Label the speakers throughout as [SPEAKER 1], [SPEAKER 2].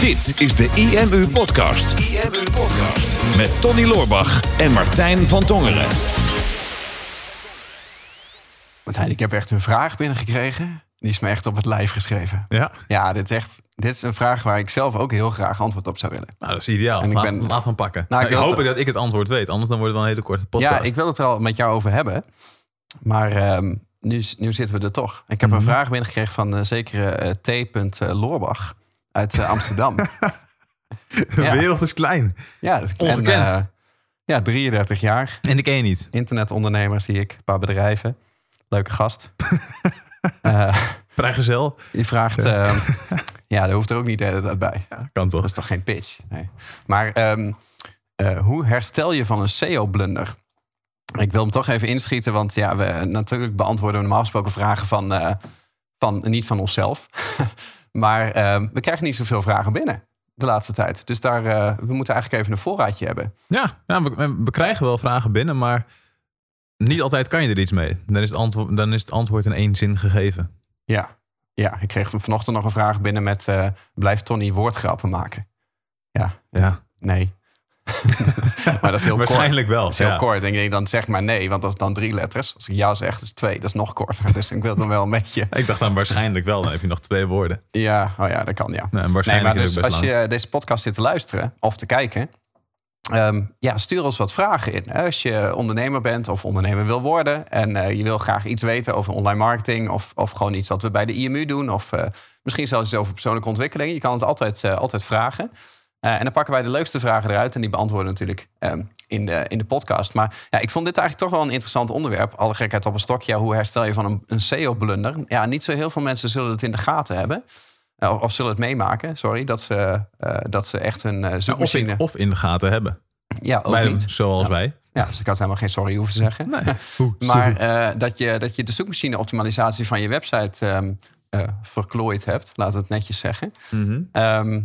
[SPEAKER 1] Dit is de IMU Podcast. IMU Podcast. Met Tony Loorbach en Martijn van Tongeren.
[SPEAKER 2] Martijn, ik heb echt een vraag binnengekregen. Die is me echt op het lijf geschreven.
[SPEAKER 3] Ja,
[SPEAKER 2] Ja, dit is echt. Dit is een vraag waar ik zelf ook heel graag antwoord op zou willen.
[SPEAKER 3] nou, dat is ideaal.
[SPEAKER 2] En ik
[SPEAKER 3] Laat,
[SPEAKER 2] ben-
[SPEAKER 3] laat hem pakken.
[SPEAKER 2] Nou, ik
[SPEAKER 3] ik hoop
[SPEAKER 2] het-
[SPEAKER 3] dat ik het antwoord weet, anders dan wordt het wel een hele korte podcast.
[SPEAKER 2] Ja, ik wil het er al met jou over hebben. Maar ehm, nu, nu zitten we er toch. Ik heb een
[SPEAKER 3] Mhm.
[SPEAKER 2] vraag binnengekregen van een zekere eh, T. Loorbach uit eh, Amsterdam.
[SPEAKER 3] De
[SPEAKER 2] ja.
[SPEAKER 3] wereld is klein.
[SPEAKER 2] ja, dat is
[SPEAKER 3] Ongekend.
[SPEAKER 2] En, eh, ja, 33 jaar.
[SPEAKER 3] En ik ken je niet.
[SPEAKER 2] Internetondernemer zie ik. Een paar bedrijven. Leuke gast. Eh,
[SPEAKER 3] Vrijgezel.
[SPEAKER 2] die vraagt... ehm, ja, daar hoeft er ook niet de hele tijd bij.
[SPEAKER 3] Kan toch.
[SPEAKER 2] Dat is toch geen pitch? Nee. Maar ehm, eh, hoe herstel je van een SEO-blunder? Ik wil hem toch even inschieten, want ja, we natuurlijk beantwoorden we normaal gesproken vragen van, van niet van onszelf. Maar ehm, we krijgen niet zoveel vragen binnen de laatste tijd. Dus daar, eh, we moeten eigenlijk even een voorraadje hebben.
[SPEAKER 3] Ja, ja we, we krijgen wel vragen binnen, maar niet altijd kan je er iets mee. Dan is het antwoord, dan is het antwoord in één zin gegeven.
[SPEAKER 2] Ja, ja ik kreeg vanochtend nog een vraag binnen met... eh, blijft Tony woordgrappen maken? Ja,
[SPEAKER 3] Ja,
[SPEAKER 2] nee. Maar dat is heel kort.
[SPEAKER 3] waarschijnlijk wel.
[SPEAKER 2] Dat is heel
[SPEAKER 3] ja.
[SPEAKER 2] kort. Denk ik, dan zeg maar nee, want dat is dan drie letters. Als ik ja zeg, dat is twee. Dat is nog korter. Dus ik wil dan wel een beetje...
[SPEAKER 3] Ik dacht dan waarschijnlijk wel, dan heb je nog twee woorden.
[SPEAKER 2] Ja, oh ja, dat kan ja.
[SPEAKER 3] Nee, en
[SPEAKER 2] Nee,
[SPEAKER 3] waarschijnlijk
[SPEAKER 2] maar dus als
[SPEAKER 3] lang.
[SPEAKER 2] je deze podcast zit te luisteren of te kijken... ehm, ja, stuur ons wat vragen in. Als je ondernemer bent of ondernemer wil worden... en eh, je wil graag iets weten over online marketing... of, of gewoon iets wat we bij de IMU doen... of eh, misschien zelfs iets over persoonlijke ontwikkeling. Je kan het altijd, eh, altijd vragen. Eh, en dan pakken wij de leukste vragen eruit... en die beantwoorden we natuurlijk ehm, in, de, in de podcast. Maar ja, ik vond dit eigenlijk toch wel een interessant onderwerp. Alle gekheid op een stokje. Ja, hoe herstel je van een, een SEO-blunder? Ja, niet zo heel veel mensen zullen het in de gaten hebben... Eh, Of, of zullen het meemaken, sorry, dat ze, eh, dat ze echt hun
[SPEAKER 3] of,
[SPEAKER 2] zoekmachine...
[SPEAKER 3] in, of in de gaten hebben.
[SPEAKER 2] ja, ook niet.
[SPEAKER 3] zoals wij.
[SPEAKER 2] Ja, dus ik had helemaal geen sorry hoeven zeggen.
[SPEAKER 3] Nee. Oeh,
[SPEAKER 2] Maar dat, je, dat je de zoekmachine-optimalisatie van je website ehm eh, verklooid hebt, laat het netjes zeggen. Ehm,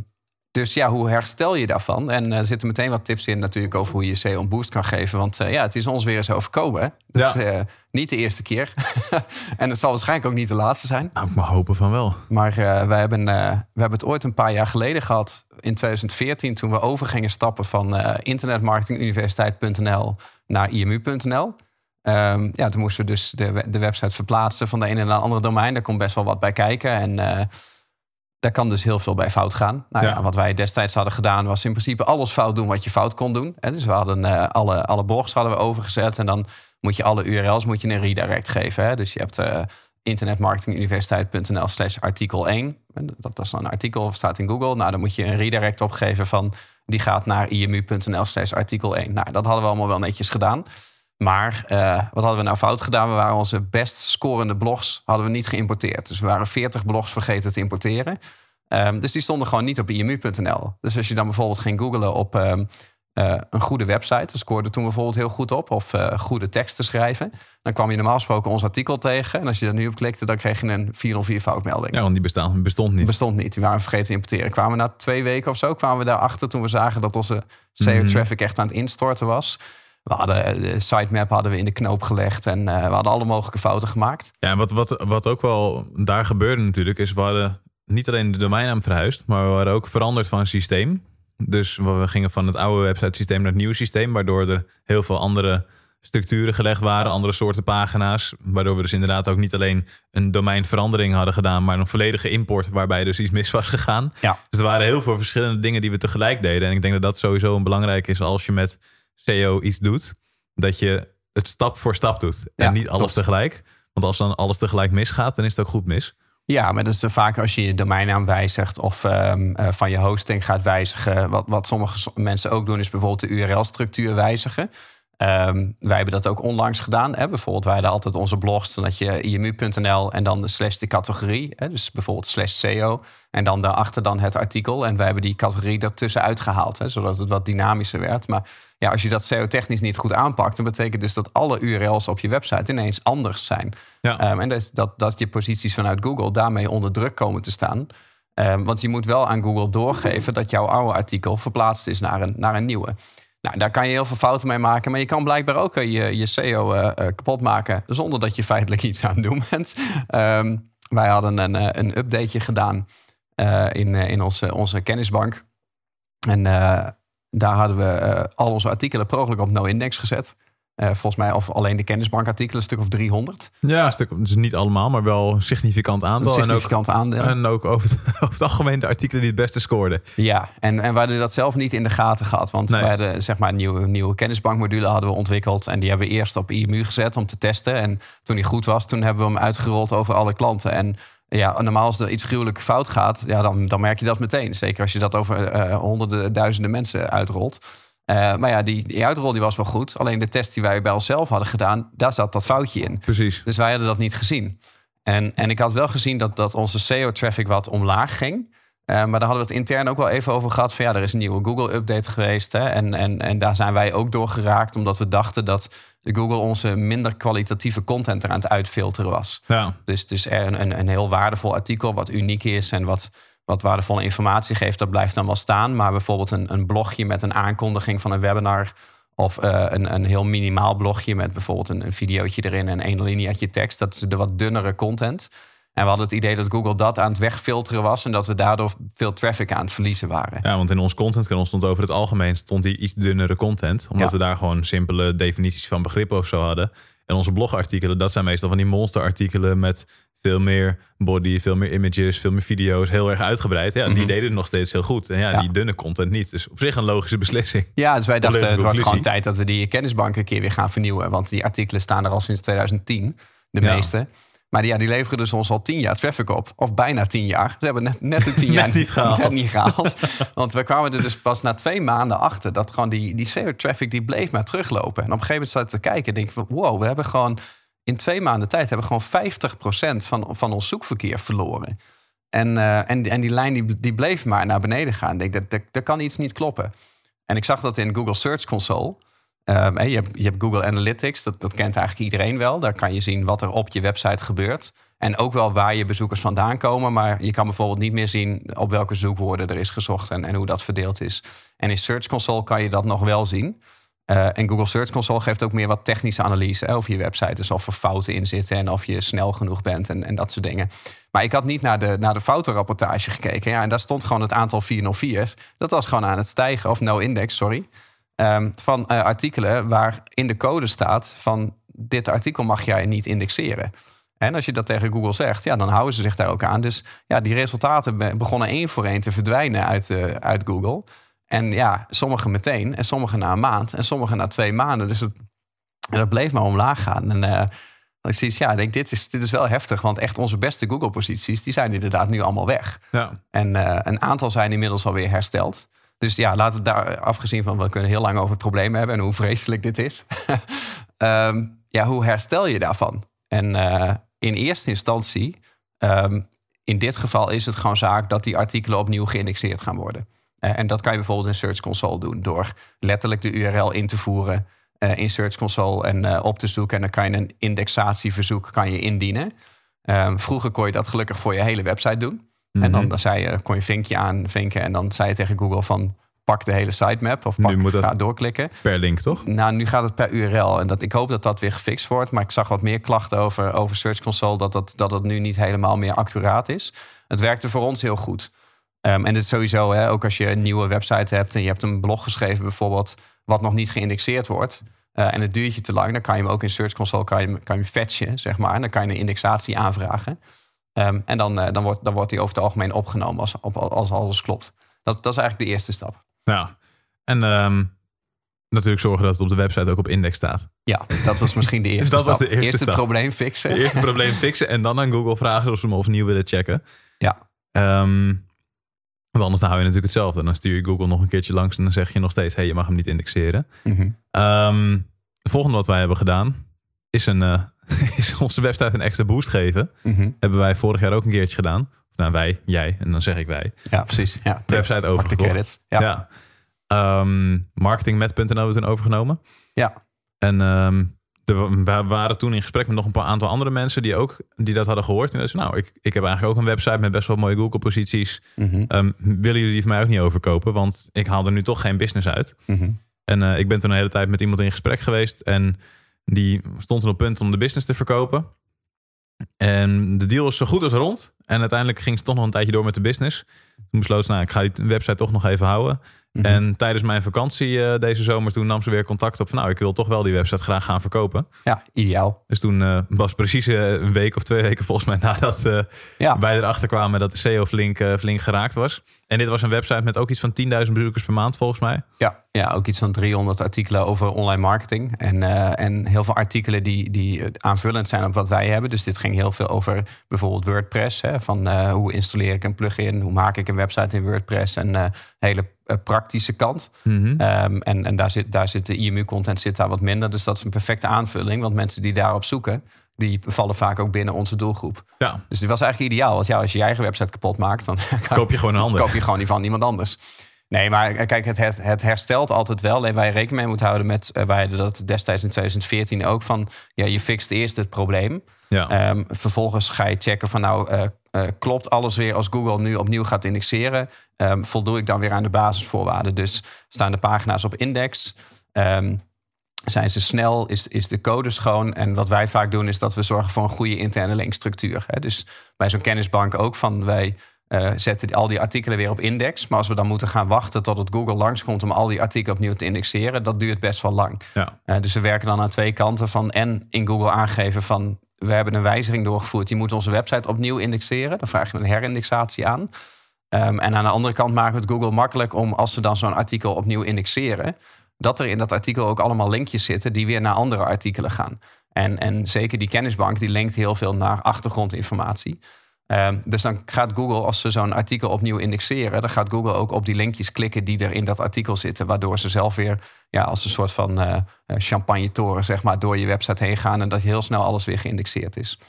[SPEAKER 2] dus ja, hoe herstel je daarvan? En eh, er zitten meteen wat tips in natuurlijk over hoe je SEO een boost kan geven. Want eh, ja, het is ons weer eens overkomen. Hè? Dat
[SPEAKER 3] Ja.
[SPEAKER 2] is eh, niet de eerste keer. en het zal waarschijnlijk ook niet de laatste zijn.
[SPEAKER 3] Nou, ik mag hopen van wel.
[SPEAKER 2] Maar eh, wij hebben, eh, we hebben het ooit een paar jaar geleden gehad, in 2014, toen we over gingen stappen van eh internetmarketinguniversiteit.nl naar imu.nl. Ehm, ja, toen moesten we dus de, we- de website verplaatsen van de ene naar de andere domein. Daar komt best wel wat bij kijken. En eh, daar kan dus heel veel bij fout gaan. Nou ja.
[SPEAKER 3] Ja.
[SPEAKER 2] wat wij destijds hadden gedaan, was in principe alles fout doen wat je fout kon doen. Dus we hadden eh, alle, alle blogs hadden we overgezet. En dan moet je alle URL's moet je een redirect geven. Hè? Dus je hebt eh internetmarketinguniversiteit.nl slash artikel 1. En dat is dan een artikel, staat in Google. Nou, dan moet je een redirect opgeven van... die gaat naar imu.nl slash artikel 1. Nou, dat hadden we allemaal wel netjes gedaan. Maar eh, wat hadden we nou fout gedaan? We waren onze best scorende blogs hadden we niet geïmporteerd. Dus we waren 40 blogs vergeten te importeren. Ehm, dus die stonden gewoon niet op imu.nl. Dus als je dan bijvoorbeeld ging googlen op ehm, eh, een goede website... dan scoorde toen bijvoorbeeld heel goed op... of eh, goede teksten schrijven... dan kwam je normaal gesproken ons artikel tegen... en als je daar nu op klikte, dan kreeg je een 404 foutmelding.
[SPEAKER 3] Ja, want die bestaan, bestond niet.
[SPEAKER 2] Bestond niet. Die waren vergeten te importeren. Kwamen we na twee weken of zo kwamen we daarachter toen we zagen dat onze
[SPEAKER 3] Mhm.
[SPEAKER 2] SEO-traffic echt aan het instorten was. We hadden eh, de sitemap hadden we in de knoop gelegd en eh, we hadden alle mogelijke fouten gemaakt.
[SPEAKER 3] Ja, en wat, wat, wat ook wel daar gebeurde natuurlijk, is we hadden niet alleen de domeinnaam verhuisd, maar we waren ook veranderd van systeem. Dus we gingen van het oude website systeem naar het nieuwe systeem, waardoor er heel veel andere structuren gelegd waren, andere soorten pagina's. Waardoor we dus inderdaad ook niet alleen een domeinverandering hadden gedaan, maar een volledige import waarbij dus iets mis was gegaan.
[SPEAKER 2] Ja.
[SPEAKER 3] Dus er waren heel veel verschillende dingen die we tegelijk deden. En ik denk dat dat sowieso een belangrijk is als je met SEO iets doet. Dat je het stap voor stap doet. En
[SPEAKER 2] Ja,
[SPEAKER 3] niet alles
[SPEAKER 2] klopt.
[SPEAKER 3] tegelijk. Want als dan alles tegelijk misgaat, dan is het ook goed mis.
[SPEAKER 2] Ja, maar dat is vaak als je je domeinnaam wijzigt of ehm, eh, van je hosting gaat wijzigen. Wat, wat sommige so- mensen ook doen, is bijvoorbeeld de URL-structuur wijzigen. Ehm, wij hebben dat ook onlangs gedaan. Hè? Bijvoorbeeld, wij hadden altijd onze blogs, dan had je imu.nl en dan de slash de categorie. Hè? Dus bijvoorbeeld slash SEO. En dan daarachter dan het artikel. En wij hebben die categorie ertussen uitgehaald, hè? zodat het wat dynamischer werd. Maar ja, als je dat SEO-technisch niet goed aanpakt, dan betekent dus dat alle URL's op je website ineens anders zijn.
[SPEAKER 3] Ja.
[SPEAKER 2] Ehm, en dat, dat, dat je posities vanuit Google daarmee onder druk komen te staan. Ehm, want je moet wel aan Google doorgeven dat jouw oude artikel verplaatst is naar een, naar een nieuwe. Nou, daar kan je heel veel fouten mee maken. Maar je kan blijkbaar ook eh, je, je SEO eh, eh, kapot maken. zonder dat je feitelijk iets aan het doen bent. Ehm, wij hadden een, een updateje gedaan. in, in onze, onze kennisbank. En daar hadden we al onze artikelen per ongeluk op no-index gezet. Eh, volgens mij, of alleen de kennisbankartikelen, een stuk of 300.
[SPEAKER 3] Ja, een stuk, dus niet allemaal, maar wel een significant
[SPEAKER 2] Een
[SPEAKER 3] aantal.
[SPEAKER 2] significant aandeel.
[SPEAKER 3] En ook, en ook over, het, over het algemeen de artikelen die het beste scoorden.
[SPEAKER 2] Ja, en, en we hadden dat zelf niet in de gaten gehad. Want
[SPEAKER 3] Nee.
[SPEAKER 2] we hadden zeg maar een nieuwe, nieuwe kennisbankmodule hadden we ontwikkeld. En die hebben we eerst op IMU gezet om te testen. En toen die goed was, toen hebben we hem uitgerold over alle klanten. En ja, normaal als er iets gruwelijk fout gaat, ja, dan, dan merk je dat meteen. Zeker als je dat over eh, honderden, duizenden mensen uitrolt. Eh, maar ja, die, die uitrol die was wel goed. Alleen de test die wij bij onszelf hadden gedaan, daar zat dat foutje in.
[SPEAKER 3] Precies.
[SPEAKER 2] Dus wij hadden dat niet gezien. En, en ik had wel gezien dat, dat onze SEO-traffic wat omlaag ging. Eh, maar daar hadden we het intern ook wel even over gehad. Van ja, er is een nieuwe Google-update geweest. Hè, en, en, en daar zijn wij ook door geraakt. Omdat we dachten dat Google onze minder kwalitatieve content er aan het uitfilteren was.
[SPEAKER 3] Ja,
[SPEAKER 2] Dus, dus er een, een, een heel waardevol artikel wat uniek is en wat, wat waardevolle informatie geeft, dat blijft dan wel staan. Maar bijvoorbeeld een, een blogje met een aankondiging van een webinar. Of eh, een, een heel minimaal blogje met bijvoorbeeld een, een videootje erin en één lineaatje tekst. Dat is de wat dunnere content. En we hadden het idee dat Google dat aan het wegfilteren was en dat we daardoor veel traffic aan het verliezen waren.
[SPEAKER 3] ja, want in ons contentkanon stond over het algemeen stond die iets dunnere content. Omdat
[SPEAKER 2] Ja.
[SPEAKER 3] we daar gewoon simpele definities van begrippen of zo hadden. En onze blogartikelen, dat zijn meestal van die monsterartikelen met veel meer body, veel meer images, veel meer video's, heel erg uitgebreid. Ja, die
[SPEAKER 2] Mhm.
[SPEAKER 3] deden het nog steeds heel goed. En ja,
[SPEAKER 2] Ja.
[SPEAKER 3] die dunne content niet. Dus op zich een logische beslissing.
[SPEAKER 2] Ja, dus wij dachten het wordt gewoon tijd dat we die kennisbank een keer weer gaan vernieuwen. Want die artikelen staan er al sinds 2010, de
[SPEAKER 3] Ja.
[SPEAKER 2] meeste. Maar die, ja, die leveren dus ons al tien jaar traffic op. Of bijna tien jaar. We hebben net, net de tien jaar
[SPEAKER 3] niet gehaald.
[SPEAKER 2] net niet gehaald. Want we kwamen er dus pas na twee maanden achter... dat gewoon die, die SEO-traffic die bleef maar teruglopen. En op een gegeven moment zat ik te kijken en denk ik... wow, we hebben gewoon in twee maanden tijd... hebben we gewoon 50% van, van ons zoekverkeer verloren. En, eh, en, en die lijn die, die bleef maar naar beneden gaan. Ik denk, dat, dat, dat kan iets niet kloppen. En ik zag dat in Google Search Console. Hè, je, hebt, je hebt Google Analytics, dat, dat kent eigenlijk iedereen wel. Daar kan je zien wat er op je website gebeurt. En ook wel waar je bezoekers vandaan komen. Maar je kan bijvoorbeeld niet meer zien op welke zoekwoorden er is gezocht en, en hoe dat verdeeld is. En in Search Console kan je dat nog wel zien. Eh, en Google Search Console geeft ook meer wat technische analyse over je website. Dus of er fouten in zitten en of je snel genoeg bent en, en dat soort dingen. Maar ik had niet naar de, naar de foutenrapportage gekeken. Ja, en daar stond gewoon het aantal 404's. Dat was gewoon aan het stijgen, of no index, sorry. Ehm, van eh, artikelen waar in de code staat van dit artikel mag jij niet indexeren. En als je dat tegen Google zegt, ja, dan houden ze zich daar ook aan. Dus ja, die resultaten be- begonnen één voor één te verdwijnen uit, eh, uit Google. En ja, sommige meteen en sommige na een maand en sommige na twee maanden. Dus het, dat bleef maar omlaag gaan. En eh, ik zie, ja, ik denk, dit is, dit is wel heftig. Want echt onze beste Google-posities, die zijn inderdaad nu allemaal weg.
[SPEAKER 3] Ja,
[SPEAKER 2] En eh, een aantal zijn inmiddels alweer hersteld. Dus ja, laten we daar afgezien van, we kunnen heel lang over het probleem hebben en hoe vreselijk dit is. Ehm, ja, hoe herstel je daarvan? En eh, in eerste instantie, ehm, in dit geval is het gewoon zaak dat die artikelen opnieuw geïndexeerd gaan worden. Eh, en dat kan je bijvoorbeeld in Search Console doen door letterlijk de URL in te voeren eh, in Search Console en eh, op te zoeken. En dan kan je een indexatieverzoek kan je indienen. Ehm, vroeger kon je dat gelukkig voor je hele website doen. En dan,
[SPEAKER 3] Mhm.
[SPEAKER 2] dan zei je, kon je vinkje aan vinken en dan zei je tegen Google van pak de hele sitemap of
[SPEAKER 3] Nu
[SPEAKER 2] pak,
[SPEAKER 3] moet
[SPEAKER 2] ga doorklikken.
[SPEAKER 3] per link toch?
[SPEAKER 2] Nou, nu gaat het per URL en dat, ik hoop dat dat weer gefixt wordt. Maar ik zag wat meer klachten over, over Search Console dat dat, dat dat nu niet helemaal meer accuraat is. Het werkte voor ons heel goed. Ehm, en dit is sowieso, hè, ook als je een nieuwe website hebt en je hebt een blog geschreven bijvoorbeeld, wat nog niet geïndexeerd wordt. eh, en het duurt je te lang, dan kan je hem ook in Search Console kan je, kan je fetchen, zeg maar. En dan kan je een indexatie aanvragen. Ehm, en dan, eh, dan, wordt, dan wordt die over het algemeen opgenomen als, als alles klopt. Dat, dat is eigenlijk de eerste stap.
[SPEAKER 3] Ja. En ehm, natuurlijk zorgen dat het op de website ook op index staat.
[SPEAKER 2] Ja, dat was misschien de eerste
[SPEAKER 3] Dat
[SPEAKER 2] stap.
[SPEAKER 3] was de eerste stap.
[SPEAKER 2] probleem fixen.
[SPEAKER 3] Eerst het probleem fixen en dan aan Google vragen of ze hem opnieuw willen checken.
[SPEAKER 2] Ja.
[SPEAKER 3] Ehm, want anders dan hou je natuurlijk hetzelfde. Dan stuur je Google nog een keertje langs en dan zeg je nog steeds... hey, je mag hem niet indexeren.
[SPEAKER 2] Mhm.
[SPEAKER 3] Ehm, het volgende wat wij hebben gedaan... is, een, eh, is onze website een extra boost geven.
[SPEAKER 2] Mhm.
[SPEAKER 3] Hebben wij vorig jaar ook een keertje gedaan. Of nou, wij, jij, en dan zeg ik wij.
[SPEAKER 2] Ja, precies. Ja,
[SPEAKER 3] De website overgekocht.
[SPEAKER 2] Ja.
[SPEAKER 3] Ja. Ehm, marketingmet.nl hebben we toen overgenomen.
[SPEAKER 2] Ja.
[SPEAKER 3] En ehm, we waren toen in gesprek met nog een paar aantal andere mensen die ook die dat hadden gehoord. En dat ze, nou, ik, ik heb eigenlijk ook een website met best wel mooie Google-posities.
[SPEAKER 2] Mhm.
[SPEAKER 3] Ehm, willen jullie die van mij ook niet overkopen? Want ik haal er nu toch geen business uit.
[SPEAKER 2] Mhm.
[SPEAKER 3] En eh, ik ben toen een hele tijd met iemand in gesprek geweest. En die stond op punt om de business te verkopen. En de deal was zo goed als rond. En uiteindelijk ging ze toch nog een tijdje door met de business. Toen besloot ze, nou, ik ga die website toch nog even houden.
[SPEAKER 2] Mhm.
[SPEAKER 3] En tijdens mijn vakantie eh, deze zomer, toen nam ze weer contact op van, nou, ik wil toch wel die website graag gaan verkopen.
[SPEAKER 2] Ja, ideaal.
[SPEAKER 3] Dus toen eh, was precies eh, een week of twee weken volgens mij nadat
[SPEAKER 2] Ja.
[SPEAKER 3] wij erachter kwamen dat de SEO flink, flink geraakt was. En dit was een website met ook iets van 10.000 bezoekers per maand volgens mij.
[SPEAKER 2] Ja, ja, ook iets van 300 artikelen over online marketing. En, eh, en heel veel artikelen die, die eh, aanvullend zijn op wat wij hebben. Dus dit ging heel veel over bijvoorbeeld WordPress. Hè, van eh, hoe installeer ik een plugin? Hoe maak ik een website in WordPress? En hele praktische kant. Ehm, en en daar, zit, daar zit de IMU-content zit daar wat minder. Dus dat is een perfecte aanvulling. Want mensen die daarop zoeken, die vallen vaak ook binnen onze doelgroep.
[SPEAKER 3] Ja,
[SPEAKER 2] Dus dit was eigenlijk ideaal. Want ja, als je je eigen website kapot maakt, dan
[SPEAKER 3] koop je gewoon een ander.
[SPEAKER 2] koop je gewoon die van iemand anders. Nee, maar kijk, het, het, het herstelt altijd wel. Waar je rekening mee moet houden met... eh, wij hadden dat destijds in 2014 ook van... Ja, je fixt eerst het probleem.
[SPEAKER 3] Ja.
[SPEAKER 2] Ehm, vervolgens ga je checken van nou... eh, eh, klopt alles weer als Google nu opnieuw gaat indexeren? Ehm, voldoe ik dan weer aan de basisvoorwaarden? Dus staan de pagina's op index? Ehm, zijn ze snel? Is, is de code schoon? En wat wij vaak doen is dat we zorgen voor een goede interne linkstructuur. Hè? Dus bij zo'n kennisbank ook van wij eh, zetten al die artikelen weer op index. Maar als we dan moeten gaan wachten tot het Google langskomt om al die artikelen opnieuw te indexeren, dat duurt best wel lang.
[SPEAKER 3] ja.
[SPEAKER 2] Eh, dus we werken dan aan twee kanten van en in Google aangeven van we hebben een wijziging doorgevoerd, die moet onze website opnieuw indexeren. Dan vraag je een herindexatie aan. Ehm, en aan de andere kant maken we het Google makkelijk om als ze dan zo'n artikel opnieuw indexeren, dat er in dat artikel ook allemaal linkjes zitten die weer naar andere artikelen gaan. En, en zeker die kennisbank die linkt heel veel naar achtergrondinformatie. Ehm, dus dan gaat Google, als ze zo'n artikel opnieuw indexeren, dan gaat Google ook op die linkjes klikken die er in dat artikel zitten. Waardoor ze zelf weer ja, als een soort van eh champagne toren, zeg maar, door je website heen gaan en dat heel snel alles weer geïndexeerd is.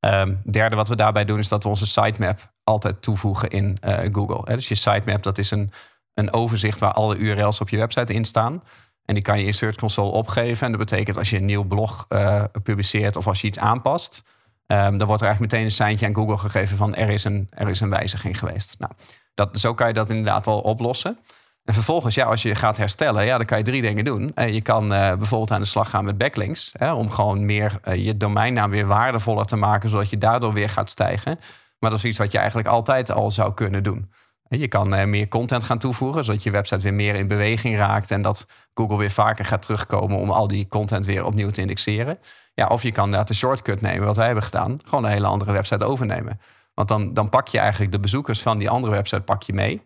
[SPEAKER 2] Ehm, derde wat we daarbij doen is dat we onze sitemap altijd toevoegen in eh, Google. Hè, Dus je sitemap dat is een, een overzicht waar alle URL's op je website in staan. En die kan je in Search Console opgeven. En dat betekent als je een nieuw blog eh, publiceert of als je iets aanpast, ehm, dan wordt er eigenlijk meteen een seintje aan Google gegeven van er is een, er is een wijziging geweest. Nou, dat, zo kan je dat inderdaad al oplossen. En vervolgens, ja, als je gaat herstellen, ja, dan kan je drie dingen doen. Eh, je kan eh, bijvoorbeeld aan de slag gaan met backlinks. Hè, om gewoon meer je domeinnaam weer waardevoller te maken, zodat je daardoor weer gaat stijgen. Maar dat is iets wat je eigenlijk altijd al zou kunnen doen. Je kan eh, meer content gaan toevoegen, zodat je website weer meer in beweging raakt. En dat Google weer vaker gaat terugkomen om al die content weer opnieuw te indexeren. Ja, of je kan inderdaad de shortcut nemen, wat wij hebben gedaan. Gewoon een hele andere website overnemen. Want dan, dan pak je eigenlijk de bezoekers van die andere website pak je mee.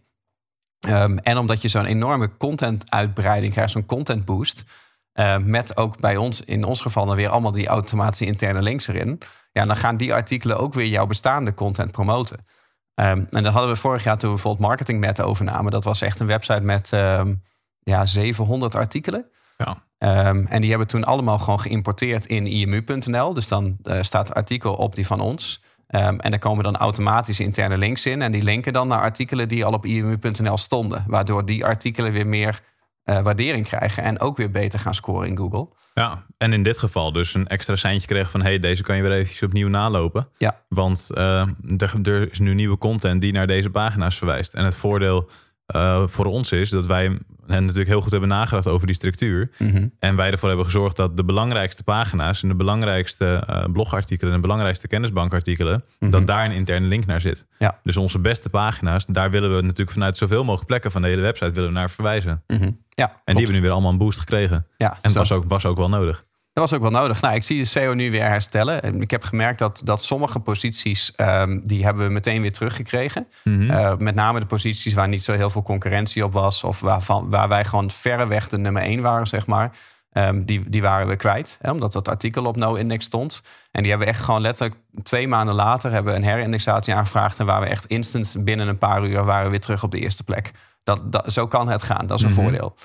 [SPEAKER 2] Ehm, en omdat je zo'n enorme content-uitbreiding krijgt, zo'n content boost. eh, met ook bij ons, in ons geval, dan weer allemaal die automatische interne links erin. Ja, dan gaan die artikelen ook weer jouw bestaande content promoten. Ehm, en dat hadden we vorig jaar toen we bijvoorbeeld Marketing Met overnamen. Dat was echt een website met ehm, ja, 700 artikelen.
[SPEAKER 3] Ja.
[SPEAKER 2] Ehm, en die hebben toen allemaal gewoon geïmporteerd in imu.nl. Dus dan eh, staat het artikel op die van ons. En daar komen dan automatisch interne links in. En die linken dan naar artikelen die al op imu.nl stonden. Waardoor die artikelen weer meer eh, waardering krijgen. En ook weer beter gaan scoren in Google.
[SPEAKER 3] Ja, en in dit geval dus een extra seintje kreeg van... hey, deze kan je weer eventjes opnieuw nalopen.
[SPEAKER 2] Ja.
[SPEAKER 3] Want eh, er, er is nu nieuwe content die naar deze pagina's verwijst. En het voordeel eh, voor ons is dat wij hen natuurlijk heel goed hebben nagedacht over die structuur. En wij ervoor hebben gezorgd dat de belangrijkste pagina's... en de belangrijkste eh, blogartikelen en de belangrijkste kennisbankartikelen... dat daar een interne link naar zit.
[SPEAKER 2] Ja.
[SPEAKER 3] Dus onze beste pagina's, daar willen we natuurlijk vanuit zoveel mogelijk plekken van de hele website willen we naar verwijzen.
[SPEAKER 2] Mhm. Ja,
[SPEAKER 3] En die hebben nu weer allemaal een boost gekregen.
[SPEAKER 2] ja,
[SPEAKER 3] En dat was ook, was ook wel nodig.
[SPEAKER 2] Dat was ook wel nodig. Nou, ik zie de SEO nu weer herstellen. En Ik heb gemerkt dat, dat sommige posities, ehm, die hebben we meteen weer teruggekregen. Eh, met name de posities waar niet zo heel veel concurrentie op was. Of waarvan, waar wij gewoon verreweg de nummer één waren, zeg maar. Ehm, die, die waren we kwijt, hè, omdat dat artikel op no-index stond. En die hebben we echt gewoon letterlijk twee maanden later... hebben we een herindexatie aangevraagd... en waren we echt instant binnen een paar uur waren we weer terug op de eerste plek. Dat, dat, zo kan het gaan, dat is een
[SPEAKER 3] Mhm.
[SPEAKER 2] voordeel.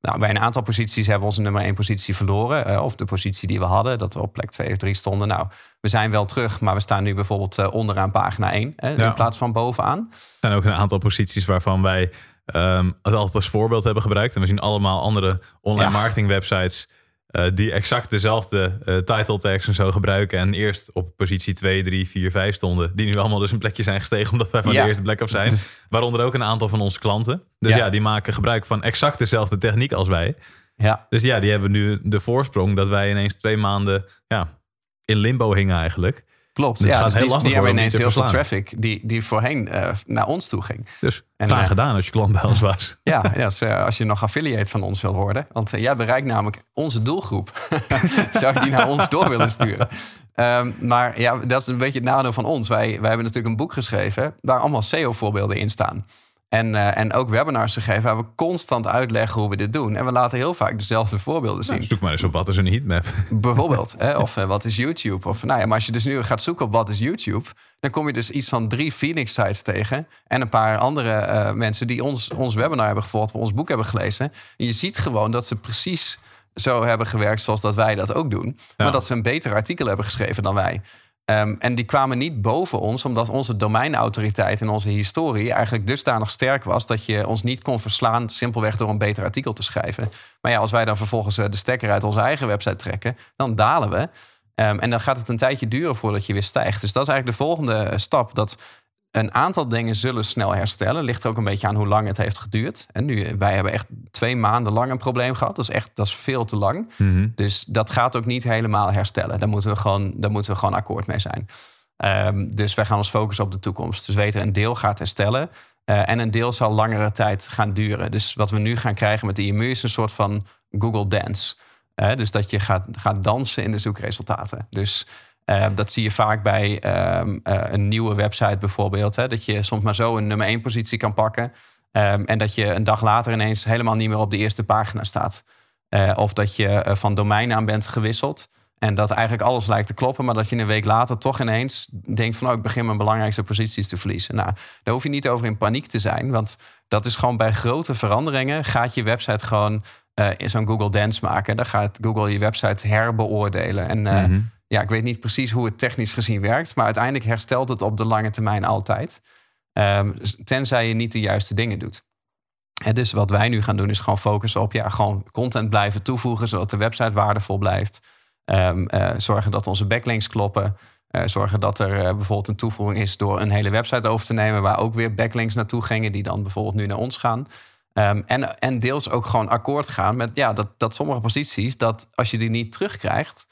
[SPEAKER 2] Nou, bij een aantal posities hebben we onze nummer één positie verloren. eh, of de positie die we hadden, dat we op plek 2 of 3 stonden. Nou, we zijn wel terug, maar we staan nu bijvoorbeeld eh, onderaan pagina 1... Hè,
[SPEAKER 3] Ja.
[SPEAKER 2] in plaats van bovenaan.
[SPEAKER 3] Er zijn ook een aantal posities waarvan wij ehm, het altijd als voorbeeld hebben gebruikt. En we zien allemaal andere online
[SPEAKER 2] Ja.
[SPEAKER 3] marketing websites eh, die exact dezelfde eh, title tags en zo gebruiken. En eerst op positie 2, 3, 4, 5 stonden. Die nu allemaal dus een plekje zijn gestegen omdat wij van
[SPEAKER 2] Ja.
[SPEAKER 3] de eerste plek af zijn.
[SPEAKER 2] Dus-
[SPEAKER 3] Waaronder ook een aantal van onze klanten. Dus
[SPEAKER 2] Ja.
[SPEAKER 3] ja. die maken gebruik van exact dezelfde techniek als wij.
[SPEAKER 2] Ja,
[SPEAKER 3] Dus ja, die hebben nu de voorsprong dat wij ineens twee maanden ja, in limbo hingen eigenlijk.
[SPEAKER 2] Klopt.
[SPEAKER 3] Dus het
[SPEAKER 2] ja,
[SPEAKER 3] gaat
[SPEAKER 2] dus
[SPEAKER 3] heel
[SPEAKER 2] die,
[SPEAKER 3] lastig
[SPEAKER 2] die hebben ineens heel veel traffic die, die voorheen eh, naar ons toe ging.
[SPEAKER 3] Dus
[SPEAKER 2] En,
[SPEAKER 3] graag
[SPEAKER 2] eh,
[SPEAKER 3] gedaan als je klant bij ons was.
[SPEAKER 2] Ja, ja dus, als je nog affiliate van ons wil worden. Want jij bereikt namelijk onze doelgroep. Zou je die naar ons door willen sturen? Ehm, maar ja, dat is een beetje het nadeel van ons. Wij, wij hebben natuurlijk een boek geschreven waar allemaal SEO-voorbeelden in staan. En, eh, en ook webinars gegeven waar we constant uitleggen hoe we dit doen. En we laten heel vaak dezelfde voorbeelden zien.
[SPEAKER 3] Zoek maar eens op wat is een heatmap.
[SPEAKER 2] Bijvoorbeeld. Hè? Of eh, wat is YouTube? Of, nou ja, maar als je dus nu gaat zoeken op wat is YouTube... dan kom je dus iets van drie Phoenix-sites tegen... en een paar andere eh, mensen die ons, ons webinar hebben gevolgd... of ons boek hebben gelezen. En je ziet gewoon dat ze precies zo hebben gewerkt... zoals dat wij dat ook doen.
[SPEAKER 3] Ja.
[SPEAKER 2] Maar dat ze een beter artikel hebben geschreven dan wij. Ehm, en die kwamen niet boven ons, omdat onze domeinautoriteit en onze historie eigenlijk dusdanig sterk was dat je ons niet kon verslaan, simpelweg door een beter artikel te schrijven. Maar ja, als wij dan vervolgens eh, de stekker uit onze eigen website trekken, dan dalen we. Ehm, en dan gaat het een tijdje duren voordat je weer stijgt. Dus dat is eigenlijk de volgende eh, stap. Dat een aantal dingen zullen snel herstellen. Ligt er ook een beetje aan hoe lang het heeft geduurd. En nu, wij hebben echt twee maanden lang een probleem gehad. Dat is echt dat is veel te lang.
[SPEAKER 3] Mhm.
[SPEAKER 2] Dus dat gaat ook niet helemaal herstellen. Daar moeten we gewoon, daar moeten we gewoon akkoord mee zijn. Ehm, dus wij gaan ons focussen op de toekomst. Dus weten, een deel gaat herstellen. eh, en een deel zal langere tijd gaan duren. Dus wat we nu gaan krijgen met de IMU is een soort van Google Dance. Eh, dus dat je gaat, gaat dansen in de zoekresultaten. Dus eh, dat zie je vaak bij ehm, eh, een nieuwe website bijvoorbeeld. Hè, dat je soms maar zo een nummer één positie kan pakken. Ehm, en dat je een dag later ineens helemaal niet meer op de eerste pagina staat. Eh, of dat je eh, van domeinnaam bent gewisseld. En dat eigenlijk alles lijkt te kloppen. Maar dat je een week later toch ineens denkt van... oh, ik begin mijn belangrijkste posities te verliezen. Nou, daar hoef je niet over in paniek te zijn. Want dat is gewoon bij grote veranderingen... gaat je website gewoon in zo'n Google Dance maken. Dan gaat Google je website herbeoordelen. En
[SPEAKER 3] Mhm.
[SPEAKER 2] Ja, ik weet niet precies hoe het technisch gezien werkt... maar uiteindelijk herstelt het op de lange termijn altijd. Ehm, tenzij je niet de juiste dingen doet. En dus wat wij nu gaan doen is gewoon focussen op ja, gewoon content blijven toevoegen, zodat de website waardevol blijft. Ehm, eh, zorgen dat onze backlinks kloppen. Eh, zorgen dat er eh, bijvoorbeeld een toevoeging is door een hele website over te nemen, waar ook weer backlinks naartoe gingen, die dan bijvoorbeeld nu naar ons gaan. Ehm, en, en deels ook gewoon akkoord gaan met ja, dat, dat sommige posities, dat als je die niet terugkrijgt,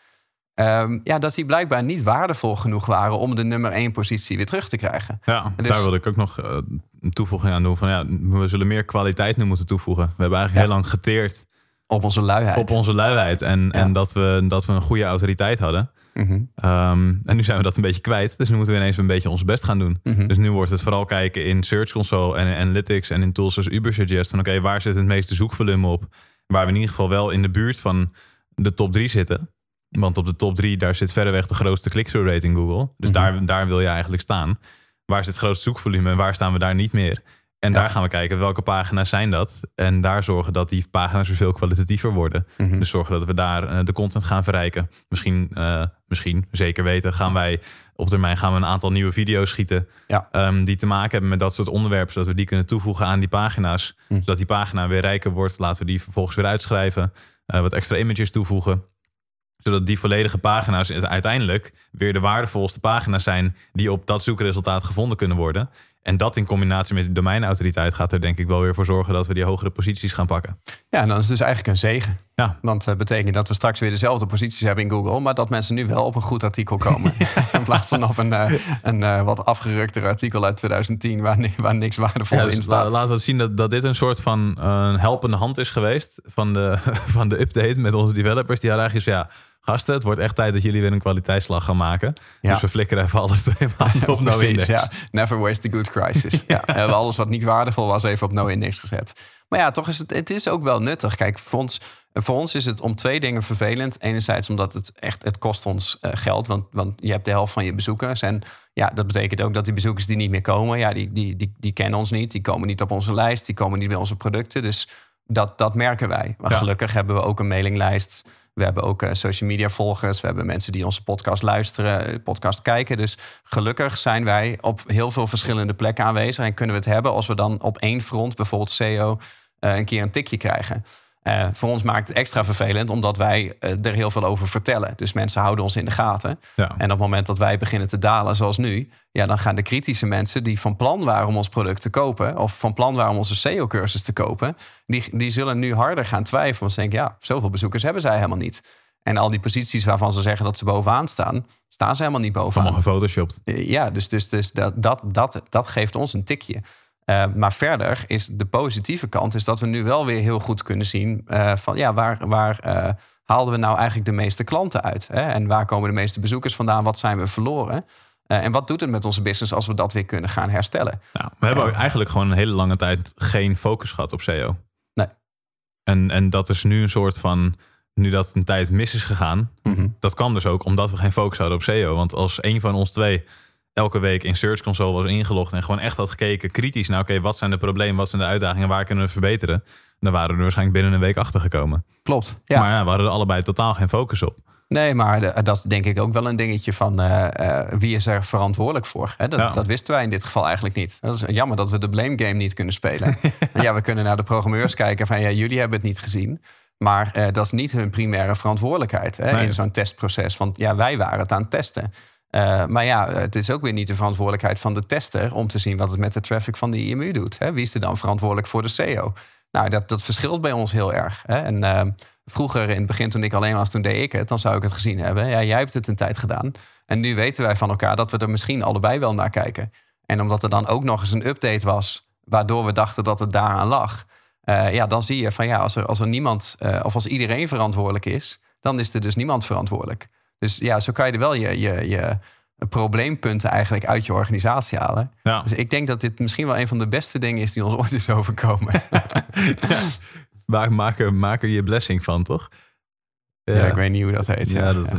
[SPEAKER 2] ehm, ja, dat die blijkbaar niet waardevol genoeg waren om de nummer één positie weer terug te krijgen.
[SPEAKER 3] Ja,
[SPEAKER 2] Dus-
[SPEAKER 3] daar wilde ik ook nog eh, een toevoeging aan doen. Van, ja, we zullen meer kwaliteit nu moeten toevoegen. We hebben eigenlijk
[SPEAKER 2] Ja.
[SPEAKER 3] heel lang geteerd
[SPEAKER 2] Op onze luiheid.
[SPEAKER 3] op onze luiheid. En,
[SPEAKER 2] Ja.
[SPEAKER 3] en dat, we, dat we een goede autoriteit hadden.
[SPEAKER 2] Mhm,
[SPEAKER 3] Ehm, en nu zijn we dat een beetje kwijt. Dus nu moeten we ineens een beetje ons best gaan doen.
[SPEAKER 2] mhm.
[SPEAKER 3] Dus nu wordt het vooral kijken in Search Console en in Analytics en in tools zoals Ubersuggest. Van oké, waar zit het meeste zoekvolume op? Waar we in ieder geval wel in de buurt van de top 3 zitten. Want op de top 3, daar zit verreweg de grootste click-through rate in Google. Dus
[SPEAKER 2] Mhm.
[SPEAKER 3] daar, daar wil je eigenlijk staan. Waar is het grootste zoekvolume en waar staan we daar niet meer? En
[SPEAKER 2] Ja.
[SPEAKER 3] daar gaan we kijken welke pagina's zijn dat. En daar zorgen dat die pagina's weer veel kwalitatiever worden.
[SPEAKER 2] Mhm.
[SPEAKER 3] Dus zorgen dat we daar eh, de content gaan verrijken. Misschien, eh, misschien, zeker weten, gaan wij op termijn gaan we een aantal nieuwe video's schieten.
[SPEAKER 2] Ja.
[SPEAKER 3] ehm, die te maken hebben met dat soort onderwerpen. Zodat we die kunnen toevoegen aan die pagina's.
[SPEAKER 2] Hm.
[SPEAKER 3] Zodat die pagina weer rijker wordt. Laten we die vervolgens weer uitschrijven. eh, wat extra images toevoegen. Zodat die volledige pagina's uiteindelijk weer de waardevolste pagina's zijn. die op dat zoekresultaat gevonden kunnen worden. En dat in combinatie met de domeinautoriteit gaat er denk ik wel weer voor zorgen dat we die hogere posities gaan pakken.
[SPEAKER 2] Ja, en dan is dus eigenlijk een zegen.
[SPEAKER 3] Ja.
[SPEAKER 2] Want dat betekent dat we straks weer dezelfde posities hebben in Google, maar dat mensen nu wel op een goed artikel komen. in plaats van op een, eh, een eh, wat afgerukter artikel uit 2010 waar, waar niks waardevols
[SPEAKER 3] Ja, dus
[SPEAKER 2] in staat.
[SPEAKER 3] la- laten we zien dat, dat dit een soort van eh, helpende hand is geweest van de, van de update met onze developers. Die hadden eigenlijk ja, gasten, het wordt echt tijd dat jullie weer een kwaliteitsslag gaan maken.
[SPEAKER 2] Ja.
[SPEAKER 3] Dus we flikkeren even alles twee maanden op no index.
[SPEAKER 2] ja. Never waste a good crisis. ja, we hebben alles wat niet waardevol was even op no-index gezet. Maar ja, toch is het, het is ook wel nuttig. Kijk, voor ons, voor ons is het om twee dingen vervelend. Enerzijds omdat het echt, het kost ons eh, geld, want, want je hebt de helft van je bezoekers. En ja, dat betekent ook dat die bezoekers die niet meer komen, ja, die, die, die, die kennen ons niet. Die komen niet op onze lijst, die komen niet bij onze producten. Dus dat, dat merken wij. Maar
[SPEAKER 3] Ja.
[SPEAKER 2] gelukkig hebben we ook een mailinglijst. We hebben ook eh, social media volgers. We hebben mensen die onze podcast luisteren, eh, podcast kijken. Dus gelukkig zijn wij op heel veel verschillende plekken aanwezig. En kunnen we het hebben als we dan op één front, bijvoorbeeld SEO, eh, een keer een tikje krijgen. Eh, voor ons maakt het extra vervelend, omdat wij eh, er heel veel over vertellen. Dus mensen houden ons in de gaten.
[SPEAKER 3] Ja.
[SPEAKER 2] En op het moment dat wij beginnen te dalen, zoals nu, ja, dan gaan de kritische mensen die van plan waren om ons product te kopen, of van plan waren om onze SEO-cursus te kopen, die, die zullen nu harder gaan twijfelen. Want ze denken, ja, zoveel bezoekers hebben zij helemaal niet. En al die posities waarvan ze zeggen dat ze bovenaan staan, staan ze helemaal niet bovenaan.
[SPEAKER 3] Allemaal gefotoshopt.
[SPEAKER 2] Eh, Ja, dus, dus, dus dat, dat, dat, dat geeft ons een tikje. Eh, maar verder is de positieve kant is dat we nu wel weer heel goed kunnen zien eh, van ja, waar, waar eh, haalden we nou eigenlijk de meeste klanten uit? Hè? En waar komen de meeste bezoekers vandaan? Wat zijn we verloren? En wat doet het met onze business als we dat weer kunnen gaan herstellen?
[SPEAKER 3] Nou, we hebben eigenlijk gewoon een hele lange tijd geen focus gehad op SEO.
[SPEAKER 2] Nee.
[SPEAKER 3] En, en dat is nu een soort van, nu dat een tijd mis is gegaan,
[SPEAKER 2] Mhm.
[SPEAKER 3] dat kwam dus ook omdat we geen focus hadden op SEO. Want als een van ons twee elke week in Search Console was ingelogd en gewoon echt had gekeken, kritisch naar, oké, wat zijn de problemen, wat zijn de uitdagingen, waar kunnen we verbeteren, dan waren we er waarschijnlijk binnen een week achter gekomen.
[SPEAKER 2] Klopt. Ja.
[SPEAKER 3] Maar ja, we hadden er allebei totaal geen focus op.
[SPEAKER 2] Nee, maar de- dat is denk ik ook wel een dingetje van eh, eh, wie is er verantwoordelijk voor. Hè? Dat,
[SPEAKER 3] Ja.
[SPEAKER 2] dat wisten wij in dit geval eigenlijk niet. Dat is jammer dat we de blame game niet kunnen spelen. En ja, we kunnen naar de programmeurs kijken van ja, jullie hebben het niet gezien. Maar eh, dat is niet hun primaire verantwoordelijkheid hè,
[SPEAKER 3] Nee.
[SPEAKER 2] in zo'n testproces. Want ja, wij waren het aan het testen. Eh, maar ja, het is ook weer niet de verantwoordelijkheid van de tester om te zien wat het met de traffic van de IMU doet. Hè? Wie is er dan verantwoordelijk voor de SEO? Nou, dat, dat verschilt bij ons heel erg. Hè? En eh, vroeger in het begin, toen ik alleen was, toen deed ik het, dan zou ik het gezien hebben. Ja, jij hebt het een tijd gedaan. En nu weten wij van elkaar dat we er misschien allebei wel naar kijken. En omdat er dan ook nog eens een update was, waardoor we dachten dat het daaraan lag. eh, ja, dan zie je van ja, als er, als er niemand, eh, of als iedereen verantwoordelijk is, dan is er dus niemand verantwoordelijk. Dus ja, zo kan je er wel je, je, je probleempunten eigenlijk uit je organisatie halen.
[SPEAKER 3] Ja.
[SPEAKER 2] Dus ik denk dat dit misschien wel een van de beste dingen is die ons ooit is overkomen.
[SPEAKER 3] Er, maak er je blessing van, toch?
[SPEAKER 2] Ja, ik weet niet hoe dat heet.
[SPEAKER 3] Ja, dat,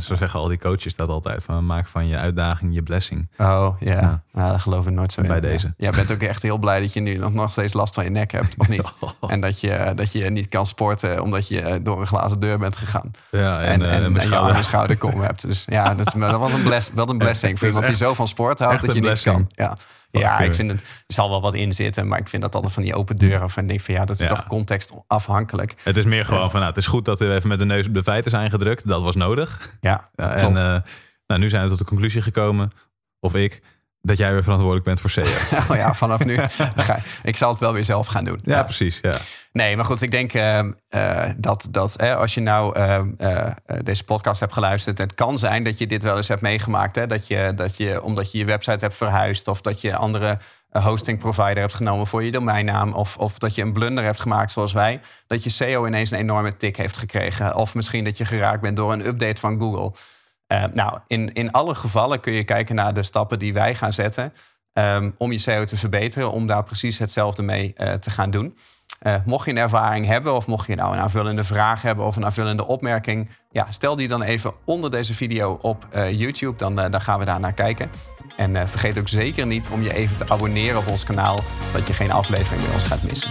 [SPEAKER 3] Zo, zeggen al die coaches dat altijd. Van, maak van je uitdaging je blessing.
[SPEAKER 2] Oh, ja.
[SPEAKER 3] Ja.
[SPEAKER 2] Nou, dat geloof ik nooit zo in.
[SPEAKER 3] Bij
[SPEAKER 2] Ja.
[SPEAKER 3] deze.
[SPEAKER 2] Jij bent ook echt heel blij dat je nu nog, nog steeds last van je nek hebt, of niet? En dat je, dat je niet kan sporten omdat je door een glazen deur bent gegaan.
[SPEAKER 3] Ja,
[SPEAKER 2] En, en,
[SPEAKER 3] eh,
[SPEAKER 2] en, je arm en schouderkom hebt. Dus ja, dat, is, dat was een, bless, wel een blessing.
[SPEAKER 3] Is
[SPEAKER 2] iemand die zo van sport houdt dat je niks kan. Ja, ja ik vind het, er zal wel wat in zitten. Maar ik vind dat altijd van die open deuren. Van, ik denk van ja, dat is
[SPEAKER 3] Ja.
[SPEAKER 2] toch contextafhankelijk.
[SPEAKER 3] Het is meer gewoon van, nou, het is goed dat we even met de neus op de feiten zijn gedrukt. Dat was nodig.
[SPEAKER 2] Ja,
[SPEAKER 3] en eh, nou, nu zijn we tot de conclusie gekomen, of ik, dat jij weer verantwoordelijk bent voor SEO.
[SPEAKER 2] oh ja, vanaf nu. ga, ik zal het wel weer zelf gaan doen.
[SPEAKER 3] ja, precies. Ja.
[SPEAKER 2] Nee, maar goed, ik denk eh, eh, dat, dat als je nou eh, eh, deze podcast hebt geluisterd, het kan zijn dat je dit wel eens hebt meegemaakt. Hè? Dat, je, dat je, omdat je je website hebt verhuisd of dat je andere hosting provider hebt genomen voor je domeinnaam. Of, of dat je een blunder hebt gemaakt zoals wij. Dat je SEO ineens een enorme tik heeft gekregen. Of misschien dat je geraakt bent door een update van Google. Eh, nou, in, in alle gevallen kun je kijken naar de stappen die wij gaan zetten. ehm, om je SEO te verbeteren, om daar precies hetzelfde mee eh, te gaan doen. Eh, mocht je een ervaring hebben of mocht je nou een aanvullende vraag hebben of een aanvullende opmerking, ja, stel die dan even onder deze video op YouTube, dan, dan gaan we daar naar kijken. En vergeet ook zeker niet om je even te abonneren op ons kanaal, dat je geen aflevering meer ons gaat missen.